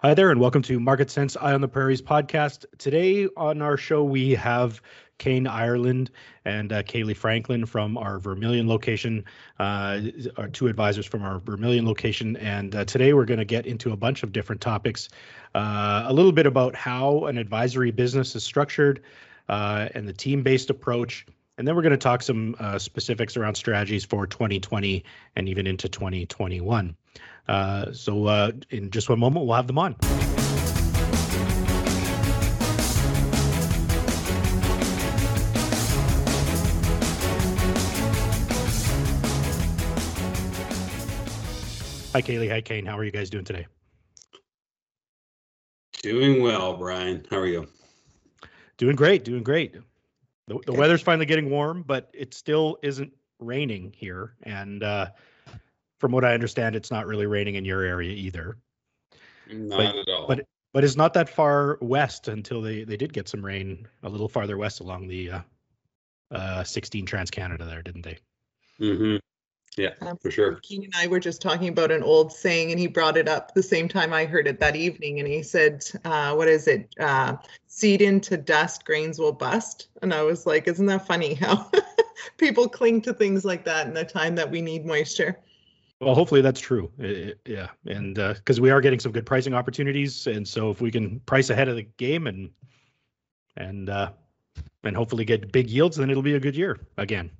Hi there, and welcome to MarketSense Eye on the Prairies podcast. Today on our show, we have Kayne Ireland and uh, Kaylie Franklin from our Vermilion location, uh, our two advisors from our Vermilion location. And uh, today we're going to get into a bunch of different topics, uh, a little bit about how an advisory business is structured uh, and the team-based approach. And then we're going to talk some uh, specifics around strategies for 2020 and even into 2021. Uh, so uh, in just one moment, we'll have them on. Hi, Kaylie. Hi, Kayne. How are you guys doing today? Doing well, Brian. How are you? Doing great. Doing great. The, the weather's finally getting warm, but it still isn't raining here. And uh, from what I understand, it's not really raining in your area either. Not but, at all. But but it's not that far west until they they did get some rain a little farther west along the uh, uh, 16 Trans Canada there, didn't they? Mm-hmm. Yeah, Um, for sure. Kayne and I were just talking about an old saying, and he brought it up the same time I heard it that evening. And he said, uh, "What is it? Uh, seed into dust, grains will bust." And I was like, "Isn't that funny how people cling to things like that in the time that we need moisture?" Well, hopefully that's true. I- I- yeah, and because we are getting some good pricing opportunities, and so if we can price ahead of the game and and uh, and hopefully get big yields, then it'll be a good year again.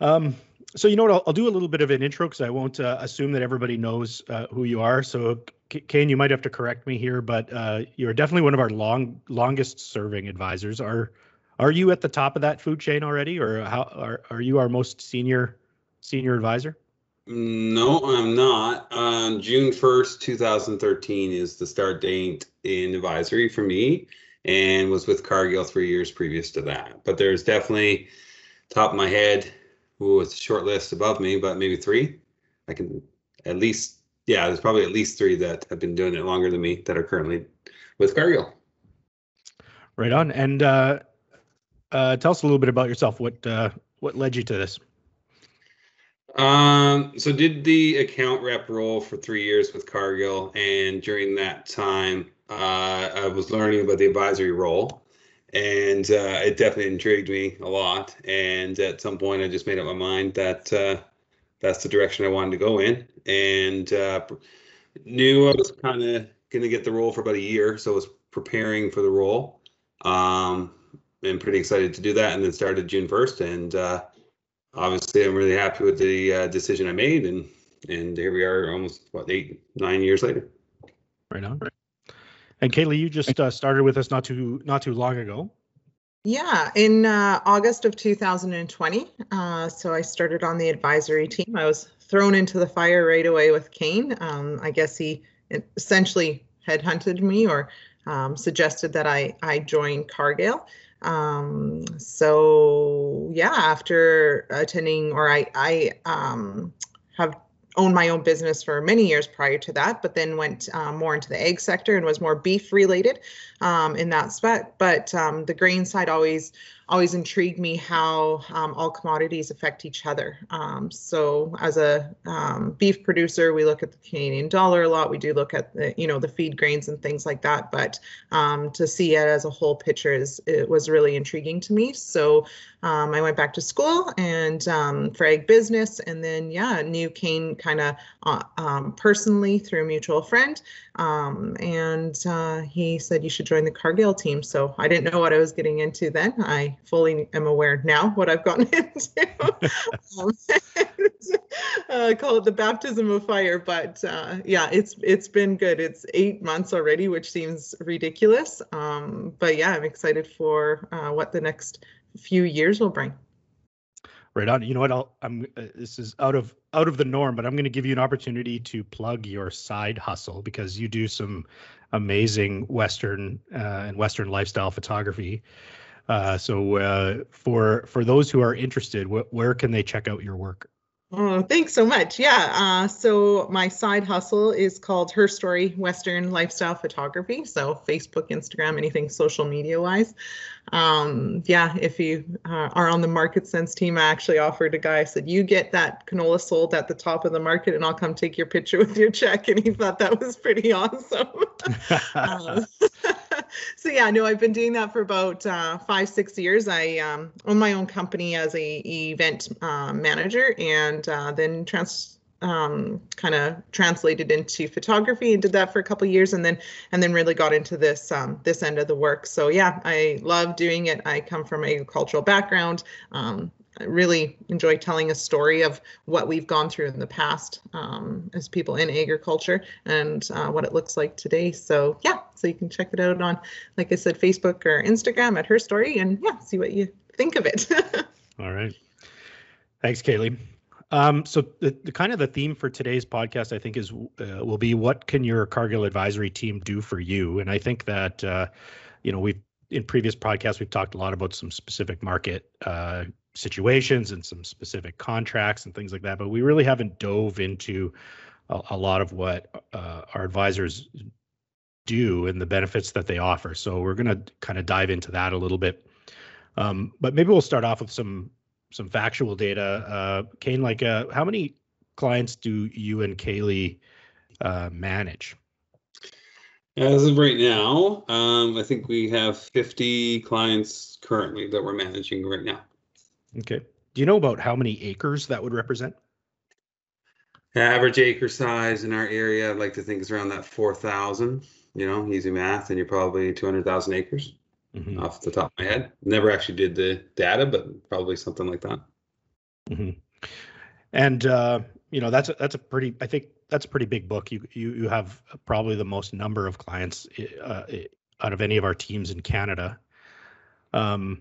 Um, so you know what? I'll, I'll do a little bit of an intro because I won't uh, assume that everybody knows uh, who you are. So, Kayne, you might have to correct me here, but uh, you're definitely one of our long longest serving advisors. Are are you at the top of that food chain already, or how are are you our most senior senior advisor? No, I'm not. Um, June 1st, 2013 is the start date in advisory for me and was with Cargill three years previous to that. But there's definitely, top of my head, ooh, it's a short list above me, but maybe three. I can at least, yeah, there's probably at least three that have been doing it longer than me that are currently with Cargill. Right on. And uh, uh, tell us a little bit about yourself. What uh, what led you to this? Um, so did the account rep role for three years with Cargill, and during that time, uh, I was learning about the advisory role, and uh, it definitely intrigued me a lot. And at some point, I just made up my mind that uh, that's the direction I wanted to go in, and uh, knew I was kind of going to get the role for about a year, so I was preparing for the role. Um, and pretty excited to do that, and then started June first, and uh, obviously I'm really happy with the uh, decision I made, and and here we are, almost what eight nine years later. Right on. And Kaylie, you just uh, started with us not too not too long ago. Yeah, in uh, August of 2020. Uh, so I started on the advisory team. I was thrown into the fire right away with Kayne. Um, I guess he essentially headhunted me or um, suggested that I I join Cargill. Um, so yeah, after attending, or I I um, have owned my own business for many years prior to that, but then went um, more into the ag sector and was more beef related um, in that spot. But um, the grain side always always intrigued me how um, all commodities affect each other. Um, so as a um, beef producer, we look at the Canadian dollar a lot. We do look at the you know the feed grains and things like that. But um, to see it as a whole picture is it was really intriguing to me. So um, I went back to school and um, for ag business, and then yeah, knew Kayne kind of uh, personally through a mutual friend, and uh, he said you should join the Cargill team. So I didn't know what I was getting into then. I fully am aware now what I've gotten into. um, uh, call it the baptism of fire, but uh, yeah, it's it's been good. It's eight months already, which seems ridiculous. Um, but yeah, I'm excited for uh, what the next few years will bring. Right on. You know what? I'll, I'm. Uh, this is out of out of the norm, but I'm going to give you an opportunity to plug your side hustle because you do some amazing Western uh, and Western lifestyle photography. Uh, so uh, for for those who are interested, wh- where can they check out your work? Oh, thanks so much. Yeah. Uh, so my side hustle is called Her Story Western Lifestyle Photography. So Facebook, Instagram, anything social media wise. Um, yeah, if you uh, are on the MarketSense team, I actually offered a guy, I said, you get that canola sold at the top of the market and I'll come take your picture with your check. And he thought that was pretty awesome. uh, so yeah, no, I've been doing that for about uh, five, six years. I um, own my own company as a event uh, manager, and uh, then trans um, kind of translated into photography and did that for a couple years, and then and then really got into this um, this end of the work. So yeah, I love doing it. I come from a agricultural background. Um, really enjoy telling a story of what we've gone through in the past um, as people in agriculture and uh, what it looks like today. So yeah, so you can check it out on, like I said, Facebook or Instagram at Her Story, and yeah, see what you think of it. All right, thanks, Kaylie. Um, so the, the kind of the theme for today's podcast, I think, is uh, will be what can your Cargill advisory team do for you? And I think that uh, you know we've in previous podcasts we've talked a lot about some specific market uh, situations and some specific contracts and things like that. But we really haven't dove into a, a lot of what uh, our advisors do and the benefits that they offer. So we're going to kind of dive into that a little bit. Um, but maybe we'll start off with some some factual data. Uh, Kayne, like uh, how many clients do you and Kaylie uh, manage? As of right now, um, I think we have 50 clients currently that we're managing right now. Okay. Do you know about how many acres that would represent? Average acre size in our area, I'd like to think is around that 4,000. You know, easy math, and you're probably 200,000 acres mm-hmm. off the top of my head. Never actually did the data, but probably something like that. Mm-hmm. And uh, you know, that's a, that's a pretty. I think that's a pretty big book. You you you have probably the most number of clients uh, out of any of our teams in Canada. Um,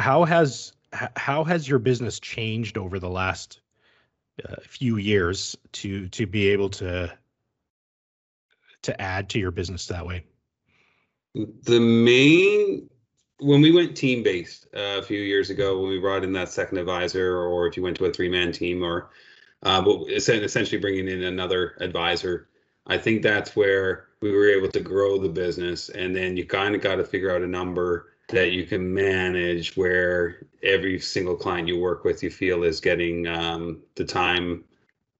how has how has your business changed over the last uh, few years to to be able to to add to your business that way? The main when we went team based uh, a few years ago, when we brought in that second advisor, or if you went to a three man team, or uh, essentially bringing in another advisor, I think that's where we were able to grow the business. And then you kind of got to figure out a number that you can manage where every single client you work with you feel is getting um, the time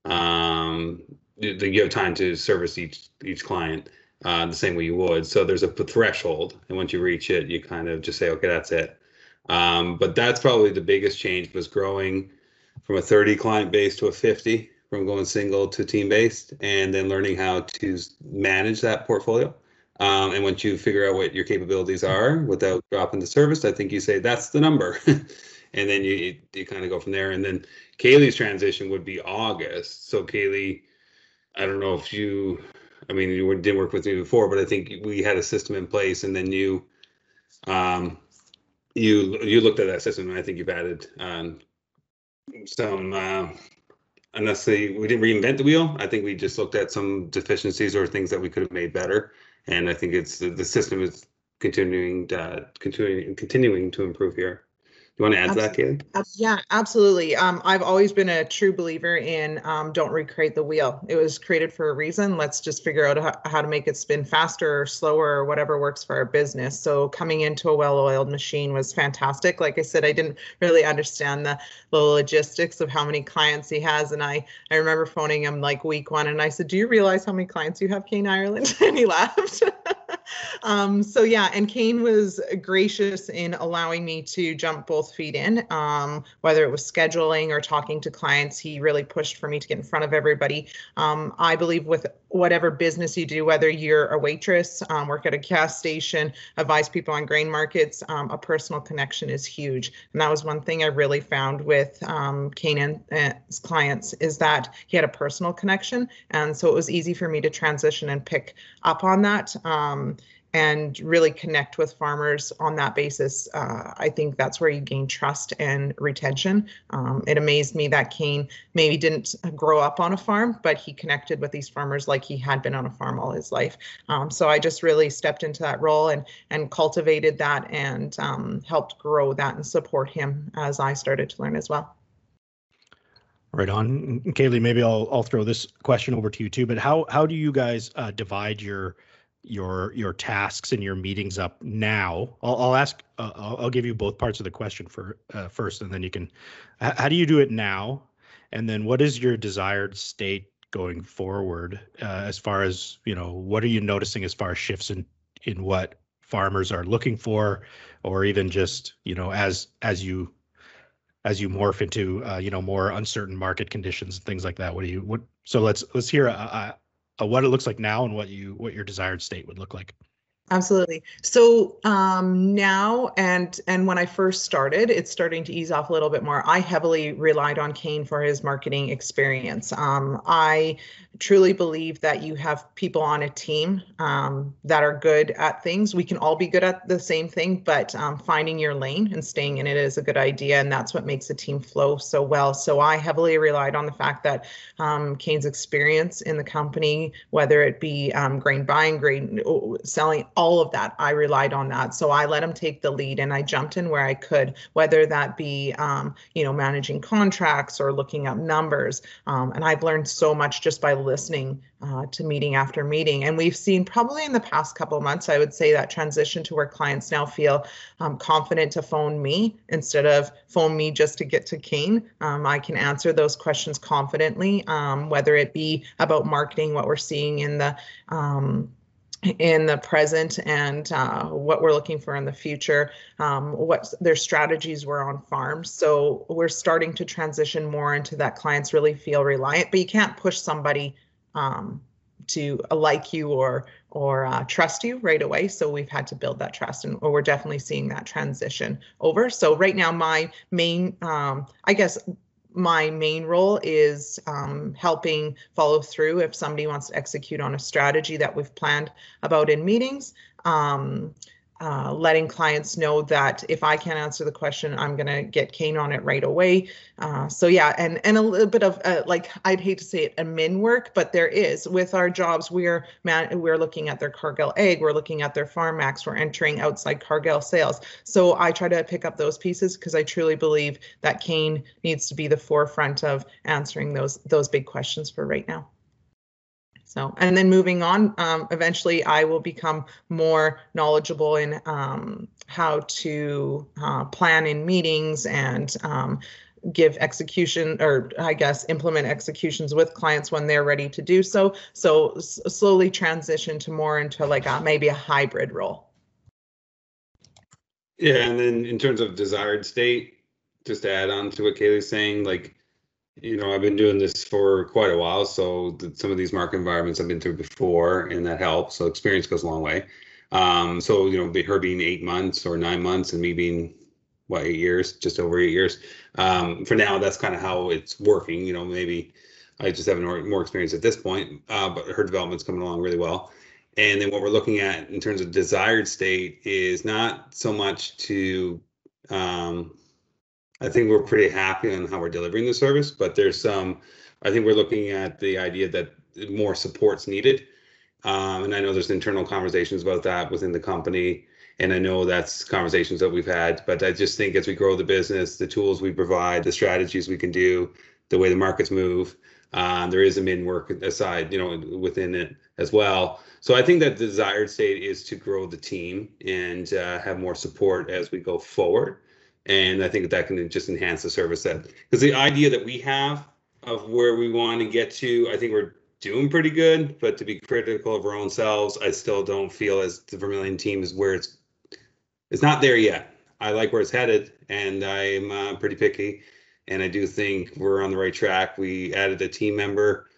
um, that you have time to service each each client uh, the same way you would. So there's a threshold and once you reach it you kind of just say okay that's it. Um, but that's probably the biggest change was growing from a 30 client base to a 50 from going single to team based and then learning how to manage that portfolio um, and once you figure out what your capabilities are without dropping the service, I think you say that's the number. and then you, you, kind of go from there. And then Kaylie's transition would be August. So Kaylie, I don't know if you, I mean, you didn't work with me before, but I think we had a system in place, and then you, um, you you looked at that system, and I think you've added um, some. Uh, unless we didn't reinvent the wheel, I think we just looked at some deficiencies or things that we could have made better and I think it's the system is continuing to, continuing continuing to improve here. You want to add absolutely. to that, Kaylie? Yeah, absolutely. Um, I've always been a true believer in um, don't recreate the wheel. It was created for a reason. Let's just figure out how, how to make it spin faster or slower or whatever works for our business. So coming into a well-oiled machine was fantastic. Like I said, I didn't really understand the, the logistics of how many clients he has. And I, I remember phoning him like week one and I said, do you realize how many clients you have, Kayne Ireland? and he laughed. um, so yeah, and Kayne was gracious in allowing me to jump both feet in, um, whether it was scheduling or talking to clients. He really pushed for me to get in front of everybody. Um, I believe with whatever business you do, whether you're a waitress, um, work at a gas station, advise people on grain markets, um, a personal connection is huge. And that was one thing I really found with Kayne um, his clients is that he had a personal connection. And so it was easy for me to transition and pick up on that. Um, and really connect with farmers on that basis. Uh, I think that's where you gain trust and retention. Um, it amazed me that Kayne maybe didn't grow up on a farm, but he connected with these farmers like he had been on a farm all his life. Um, so I just really stepped into that role and and cultivated that and um, helped grow that and support him as I started to learn as well. Right on, Kaylie. Maybe I'll I'll throw this question over to you too. But how how do you guys uh, divide your your your tasks and your meetings up now? I'll, I'll ask. Uh, I'll, I'll give you both parts of the question for uh, first, and then you can. How do you do it now? And then what is your desired state going forward uh, as far as you know? What are you noticing as far as shifts in in what farmers are looking for, or even just you know as as you as you morph into uh, you know more uncertain market conditions and things like that what do you what so let's let's hear a, what it looks like now and what you what your desired state would look like Absolutely. So um, now and and when I first started, it's starting to ease off a little bit more. I heavily relied on Kayne for his marketing experience. Um, I truly believe that you have people on a team um, that are good at things. We can all be good at the same thing, but um, finding your lane and staying in it is a good idea, and that's what makes a team flow so well. So I heavily relied on the fact that um, Kayne's experience in the company, whether it be um, grain buying, grain selling all of that, I relied on that. So I let him take the lead and I jumped in where I could, whether that be, um, you know, managing contracts or looking up numbers. Um, and I've learned so much just by listening uh, to meeting after meeting. And we've seen probably in the past couple months, I would say that transition to where clients now feel um, confident to phone me instead of phone me just to get to Kayne. Um, I can answer those questions confidently, um, whether it be about marketing, what we're seeing in the um, in the present and uh, what we're looking for in the future, um, what their strategies were on farms. So we're starting to transition more into that clients really feel reliant, but you can't push somebody um, to like you or or uh, trust you right away. So we've had to build that trust, and we're definitely seeing that transition over. So right now, my main, um, I guess, my main role is um, helping follow through if somebody wants to execute on a strategy that we've planned about in meetings. Um, uh, letting clients know that if I can't answer the question, I'm going to get Kayne on it right away. Uh, so yeah, and and a little bit of uh, like I'd hate to say it admin work, but there is with our jobs. We're man, we're looking at their Cargill Ag, we're looking at their FarmMax, we're entering outside Cargill sales. So I try to pick up those pieces because I truly believe that Kayne needs to be the forefront of answering those those big questions for right now. So, and then moving on, um, eventually I will become more knowledgeable in um, how to uh, plan in meetings and um, give execution or I guess implement executions with clients when they're ready to do so. So slowly transition to more into like a, maybe a hybrid role. Yeah, and then in terms of desired state, just to add on to what Kaylie's saying, like you know, I've been doing this for quite a while, so some of these market environments I've been through before, and that helps. So experience goes a long way. Um, so you know, her being eight months or nine months, and me being what eight years, just over eight years. Um, for now, that's kind of how it's working. You know, maybe I just have more experience at this point, uh, but her development's coming along really well. And then what we're looking at in terms of desired state is not so much to um, I think we're pretty happy on how we're delivering the service, but there's some, I think we're looking at the idea that more support's needed. Um, and I know there's internal conversations about that within the company. And I know that's conversations that we've had, but I just think as we grow the business, the tools we provide, the strategies we can do, the way the markets move, um, there is a min work aside, you know, within it as well. So I think that the desired state is to grow the team and uh, have more support as we go forward and I think that can just enhance the service set. Because the idea that we have of where we want to get to, I think we're doing pretty good. But to be critical of our own selves, I still don't feel as the Vermilion team is where it's it's not there yet. I like where it's headed, and I'm uh, pretty picky. And I do think we're on the right track. We added a team member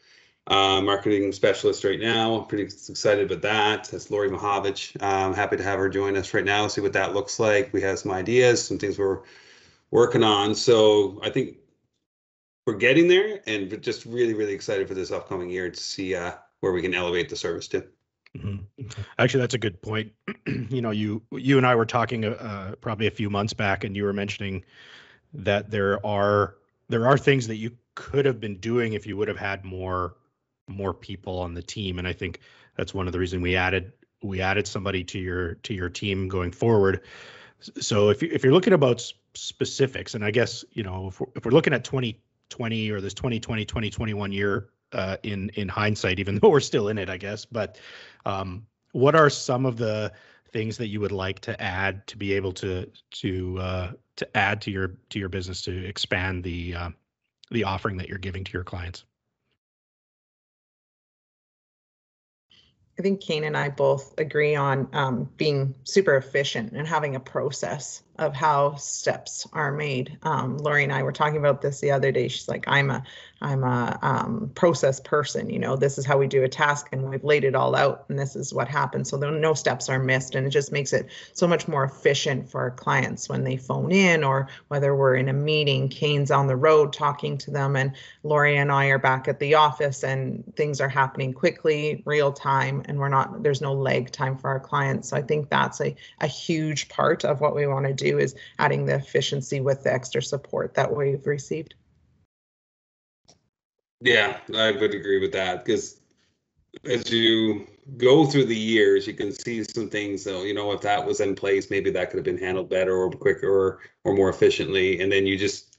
uh, marketing specialist right now. I'm pretty excited about that. That's Lori Mahovich. I'm happy to have her join us right now, see what that looks like. We have some ideas, some things we're working on. So I think we're getting there and just really, really excited for this upcoming year to see uh, where we can elevate the service to. Mm-hmm. Actually, that's a good point. you know, you you and I were talking uh, probably a few months back, and you were mentioning that there are there are things that you could have been doing if you would have had more more people on the team and i think that's one of the reasons we added we added somebody to your to your team going forward so if, you, if you're looking about specifics and i guess you know if we're, if we're looking at 20 20 or this 2020 2021 year uh, in in hindsight, even though we're still in it, I guess. But um, what are some of the things that you would like to add to be able to to uh, to add to your to your business to expand the uh, the offering that you're giving to your clients? I think Kayne and I both agree on um, being super efficient and having a process of how steps are made. Um, Lori and I were talking about this the other day. She's like, "I'm a, I'm a um, process person. You know, this is how we do a task, and we've laid it all out, and this is what happens. So no steps are missed, and it just makes it so much more efficient for our clients when they phone in or whether we're in a meeting. Kayne's on the road talking to them, and Lori and I are back at the office, and things are happening quickly, real time, and we're not. There's no lag time for our clients. So I think that's a a huge part of what we want to do is adding the efficiency with the extra support that we've received. Yeah, I would agree with that because as you go through the years, you can see some things. Though you know, if that was in place, maybe that could have been handled better or quicker or, or more efficiently. And then you just,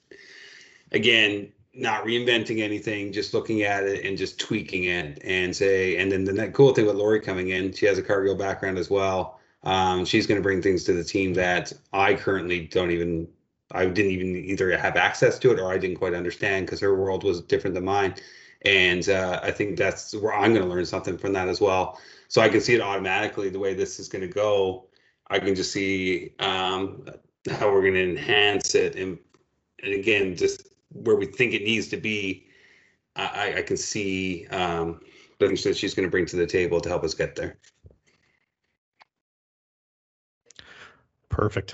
again, not reinventing anything, just looking at it and just tweaking it and say. And then the cool thing with Lori coming in, she has a Cargill background as well. Um, she's going to bring things to the team that I currently don't even, I didn't even either have access to it or I didn't quite understand because her world was different than mine. And uh, I think that's where I'm going to learn something from that as well. So I can see it automatically the way this is going to go. I can just see um, how we're going to enhance it. And, and again, just where we think it needs to be, I, I can see um, things that she's going to bring to the table to help us get there. Perfect.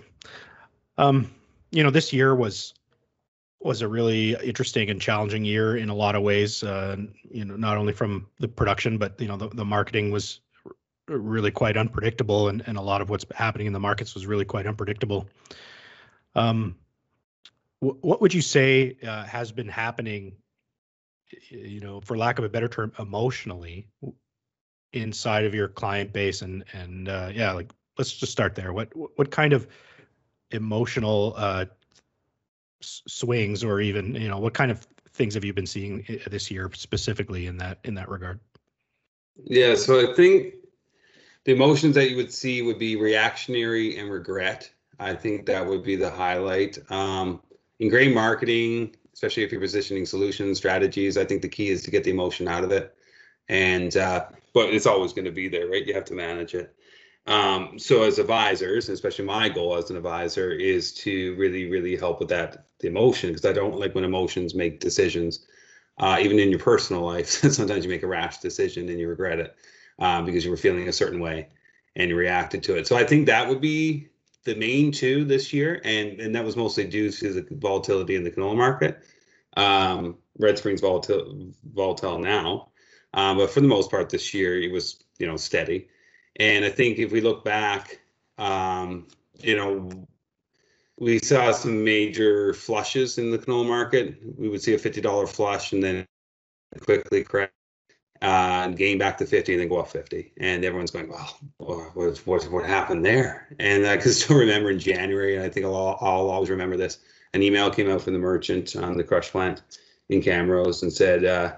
Um, you know, this year was was a really interesting and challenging year in a lot of ways. Uh, you know, not only from the production, but you know, the, the marketing was really quite unpredictable, and, and a lot of what's happening in the markets was really quite unpredictable. Um, wh- what would you say uh, has been happening? You know, for lack of a better term, emotionally inside of your client base, and and uh, yeah, like let's just start there. What what kind of emotional uh, swings, or even you know, what kind of things have you been seeing this year specifically in that in that regard? Yeah, so I think the emotions that you would see would be reactionary and regret. I think that would be the highlight. Um, in great marketing, especially if you're positioning solutions, strategies, I think the key is to get the emotion out of it. And uh, but it's always going to be there, right? You have to manage it. Um, so as advisors, especially my goal as an advisor is to really, really help with that the emotion because I don't like when emotions make decisions. Uh, even in your personal life, sometimes you make a rash decision and you regret it um, because you were feeling a certain way and you reacted to it. So I think that would be the main two this year, and and that was mostly due to the volatility in the canola market. Um, Red Springs volatile volatile now, um, but for the most part this year it was you know steady. And I think if we look back, um, you know, we saw some major flushes in the canola market. We would see a $50 flush and then quickly crash uh, gain back to 50 and then go up 50. And everyone's going, well, what, what, what happened there? And I can still remember in January, and I think I'll, I'll always remember this, an email came out from the merchant on the crush plant in Camrose and said, uh,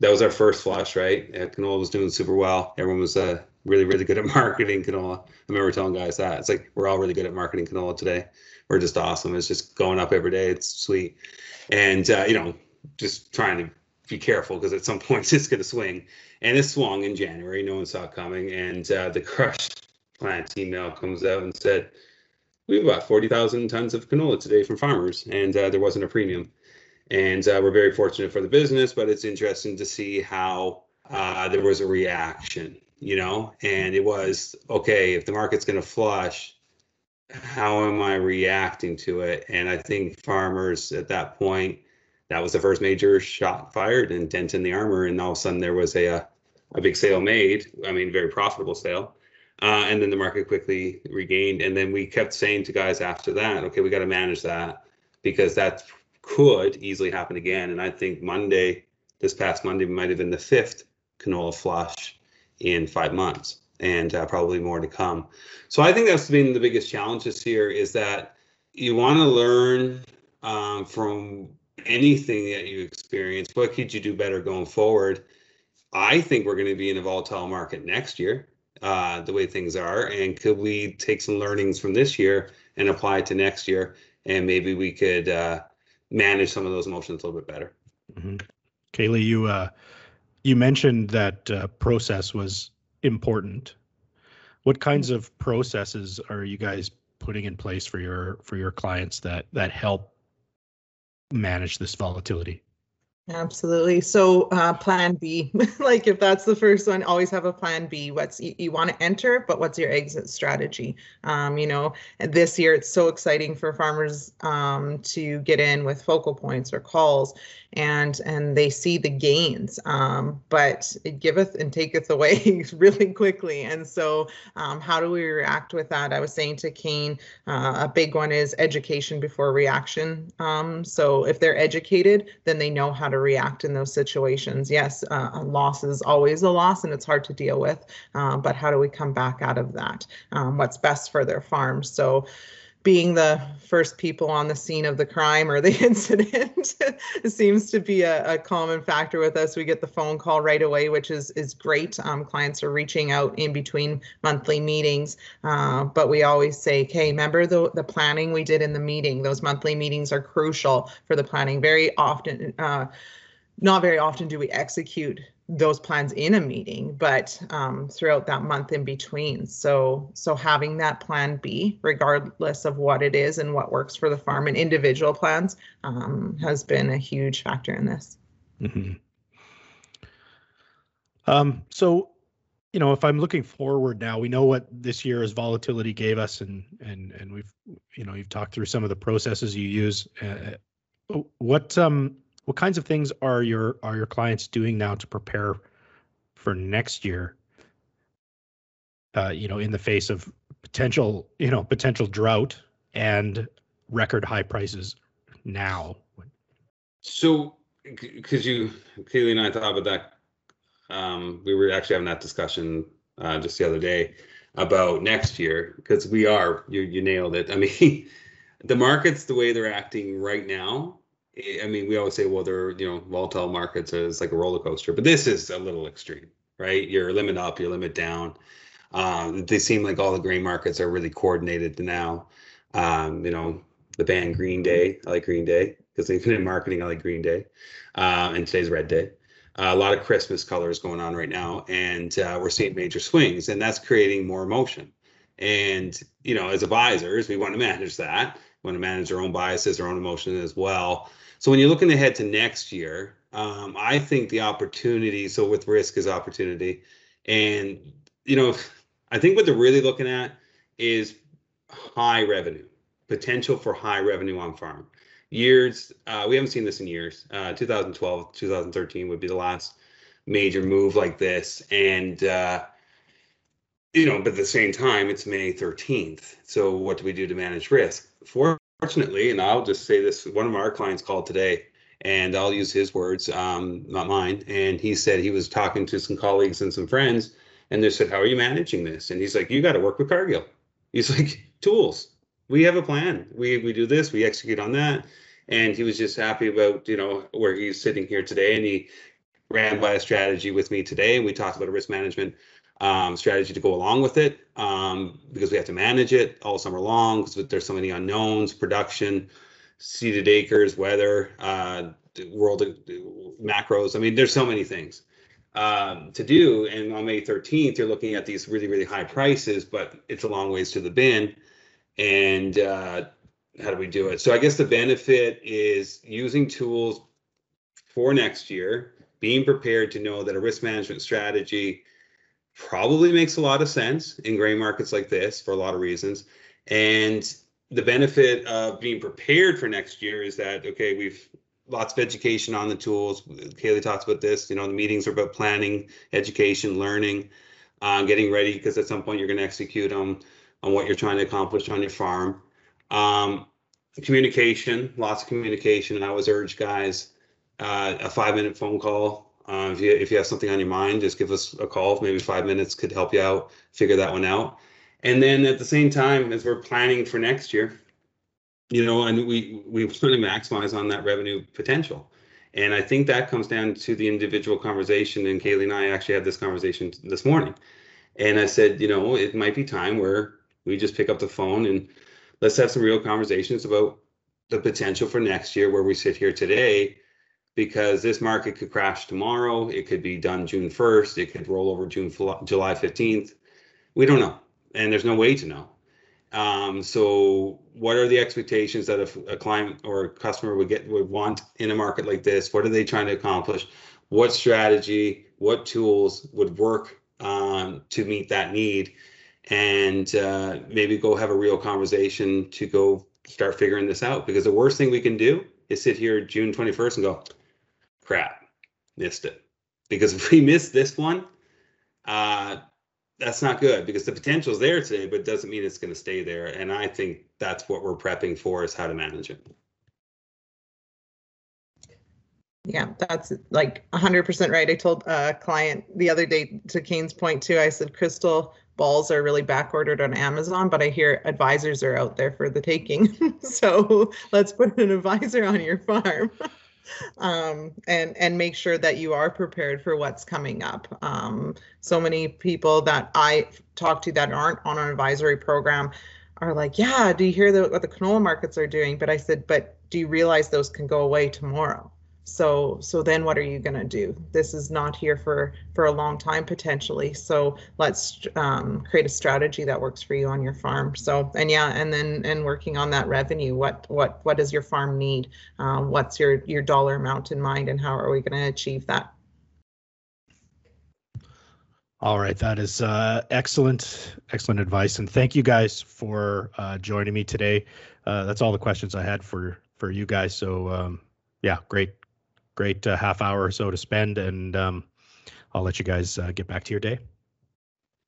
that was our first flush, right? Canola was doing super well. Everyone was uh, really, really good at marketing canola. I remember telling guys that it's like we're all really good at marketing canola today. We're just awesome. It's just going up every day. It's sweet, and uh, you know, just trying to be careful because at some point it's going to swing. And it swung in January. No one saw it coming, and uh, the crush plant email comes out and said we have about 40,000 tons of canola today from farmers, and uh, there wasn't a premium. And uh, we're very fortunate for the business, but it's interesting to see how uh, there was a reaction you know, and it was okay, if the market's going to flush, how am I reacting to it? And I think farmers at that point, that was the first major shot fired and dent in the armor. And all of a sudden there was a, a, big sale made. I mean, very profitable sale. Uh, and then the market quickly regained. And then we kept saying to guys after that, okay, we got to manage that because that could easily happen again. And I think Monday, this past Monday, might have been the fifth canola flush in five months and uh, probably more to come. So I think that's been the biggest challenge this year is that you want to learn um, from anything that you experience. what could you do better going forward? I think we're going to be in a volatile market next year, uh, the way things are. And could we take some learnings from this year and apply it to next year? And maybe we could uh, manage some of those emotions a little bit better. Mm-hmm. Kaylie, you uh, you mentioned that uh, process was important. What kinds of processes are you guys putting in place for your for your clients that that help manage this volatility? Absolutely. So, uh, plan B, like if that's the first one, always have a plan B. What's you, you want to enter, but what's your exit strategy? Um, you know, this year it's so exciting for farmers um, to get in with focal points or calls, and and they see the gains, um, but it giveth and taketh away really quickly. And so, um, how do we react with that? I was saying to Kane, uh, a big one is education before reaction. Um, so if they're educated, then they know how to to react in those situations. Yes, uh, loss is always a loss and it's hard to deal with, uh, but how do we come back out of that? Um, what's best for their farm? So being the first people on the scene of the crime or the incident seems to be a, a, common factor with us. We get the phone call right away, which is is great. Um, clients are reaching out in between monthly meetings, uh, but we always say, "Okay, remember the the planning we did in the meeting. Those monthly meetings are crucial for the planning. Very often." Uh, not very often do we execute those plans in a meeting, but um, throughout that month in between. So, so having that plan B, regardless of what it is and what works for the farm and individual plans, um, has been a huge factor in this. Mm-hmm. Um, so, you know, if I'm looking forward now, we know what this year's volatility gave us, and and and we've, you know, you've talked through some of the processes you use. Uh, what um what kinds of things are your are your clients doing now to prepare for next year? Uh, you know, in the face of potential, you know, potential drought and record high prices now. So, because you, Kaylie and I thought about that, um, we were actually having that discussion uh, just the other day about next year because we are you you nailed it. I mean, the markets the way they're acting right now I mean, we always say, well, they're you know volatile markets is like a roller coaster, but this is a little extreme, right? Your limit up, your limit down. Um, they seem like all the grain markets are really coordinated now. Um, you know, the band Green Day, I like Green Day because they've been in marketing. I like Green Day, uh, and today's Red Day. Uh, a lot of Christmas colors going on right now, and uh, we're seeing major swings, and that's creating more emotion. And you know, as advisors, we want to manage that. We want to manage our own biases, our own emotion as well. So when you're looking ahead to next year, um, I think the opportunity. So with risk is opportunity, and you know, I think what they're really looking at is high revenue potential for high revenue on farm. Years uh, we haven't seen this in years. Uh, 2012, 2013 would be the last major move like this, and uh, you know, but at the same time, it's May 13th. So what do we do to manage risk? For Fortunately, and I'll just say this: one of our clients called today, and I'll use his words, um, not mine. And he said he was talking to some colleagues and some friends, and they said, "How are you managing this?" And he's like, "You got to work with Cargill." He's like, "Tools. We have a plan. We we do this. We execute on that." And he was just happy about you know where he's sitting here today, and he ran by a strategy with me today. And we talked about risk management um, strategy to go along with it um, because we have to manage it all summer long because there's so many unknowns, production, seeded acres, weather, uh, world macros. I mean, there's so many things um, to do. And on May 13th, you're looking at these really, really high prices, but it's a long ways to the bin. And uh, how do we do it? So I guess the benefit is using tools for next year, being prepared to know that a risk management strategy probably makes a lot of sense in gray markets like this for a lot of reasons. And the benefit of being prepared for next year is that okay, we've lots of education on the tools. Kaylie talks about this. You know, the meetings are about planning, education, learning, uh, getting ready because at some point you're going to execute on on what you're trying to accomplish on your farm. Um, communication, lots of communication. I always urge guys uh, a five minute phone call uh, if you if you have something on your mind, just give us a call. Maybe five minutes could help you out figure that one out. And then at the same time, as we're planning for next year, you know, and we we want to maximize on that revenue potential. And I think that comes down to the individual conversation. And Kaylie and I actually had this conversation this morning. And I said, you know, it might be time where we just pick up the phone and let's have some real conversations about the potential for next year where we sit here today because this market could crash tomorrow. It could be done June 1st. It could roll over June July 15th. We don't know, and there's no way to know. Um, so, what are the expectations that a, a client or a customer would get would want in a market like this? What are they trying to accomplish? What strategy, what tools would work um, to meet that need? And uh, maybe go have a real conversation to go start figuring this out. Because the worst thing we can do is sit here June 21st and go, crap, missed it. Because if we miss this one, uh, that's not good because the potential is there today, but doesn't mean it's going to stay there. And I think that's what we're prepping for is how to manage it. Yeah, that's like 100% right. I told a client the other day to Kayne's point too. I said crystal balls are really back ordered on Amazon, but I hear advisors are out there for the taking. so let's put an advisor on your farm. um, and and make sure that you are prepared for what's coming up. Um, so many people that I talk to that aren't on an advisory program are like, "Yeah, do you hear the, what the canola markets are doing?" But I said, "But do you realize those can go away tomorrow?" So so then what are you going to do? This is not here for for a long time potentially. So let's um, create a strategy that works for you on your farm. So and yeah and then and working on that revenue. What what what does your farm need? Um, what's your your dollar amount in mind and how are we going to achieve that? All right that is uh, excellent excellent advice. And thank you guys for uh, joining me today. Uh, that's all the questions i had for for you guys. So um, yeah great great uh, half hour or so to spend, and um, I'll let you guys uh, get back to your day.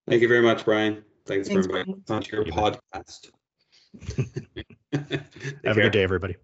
Thank you very much, Brian. Thanks, Thanks for inviting us onto your podcast. Have care. a good day, everybody.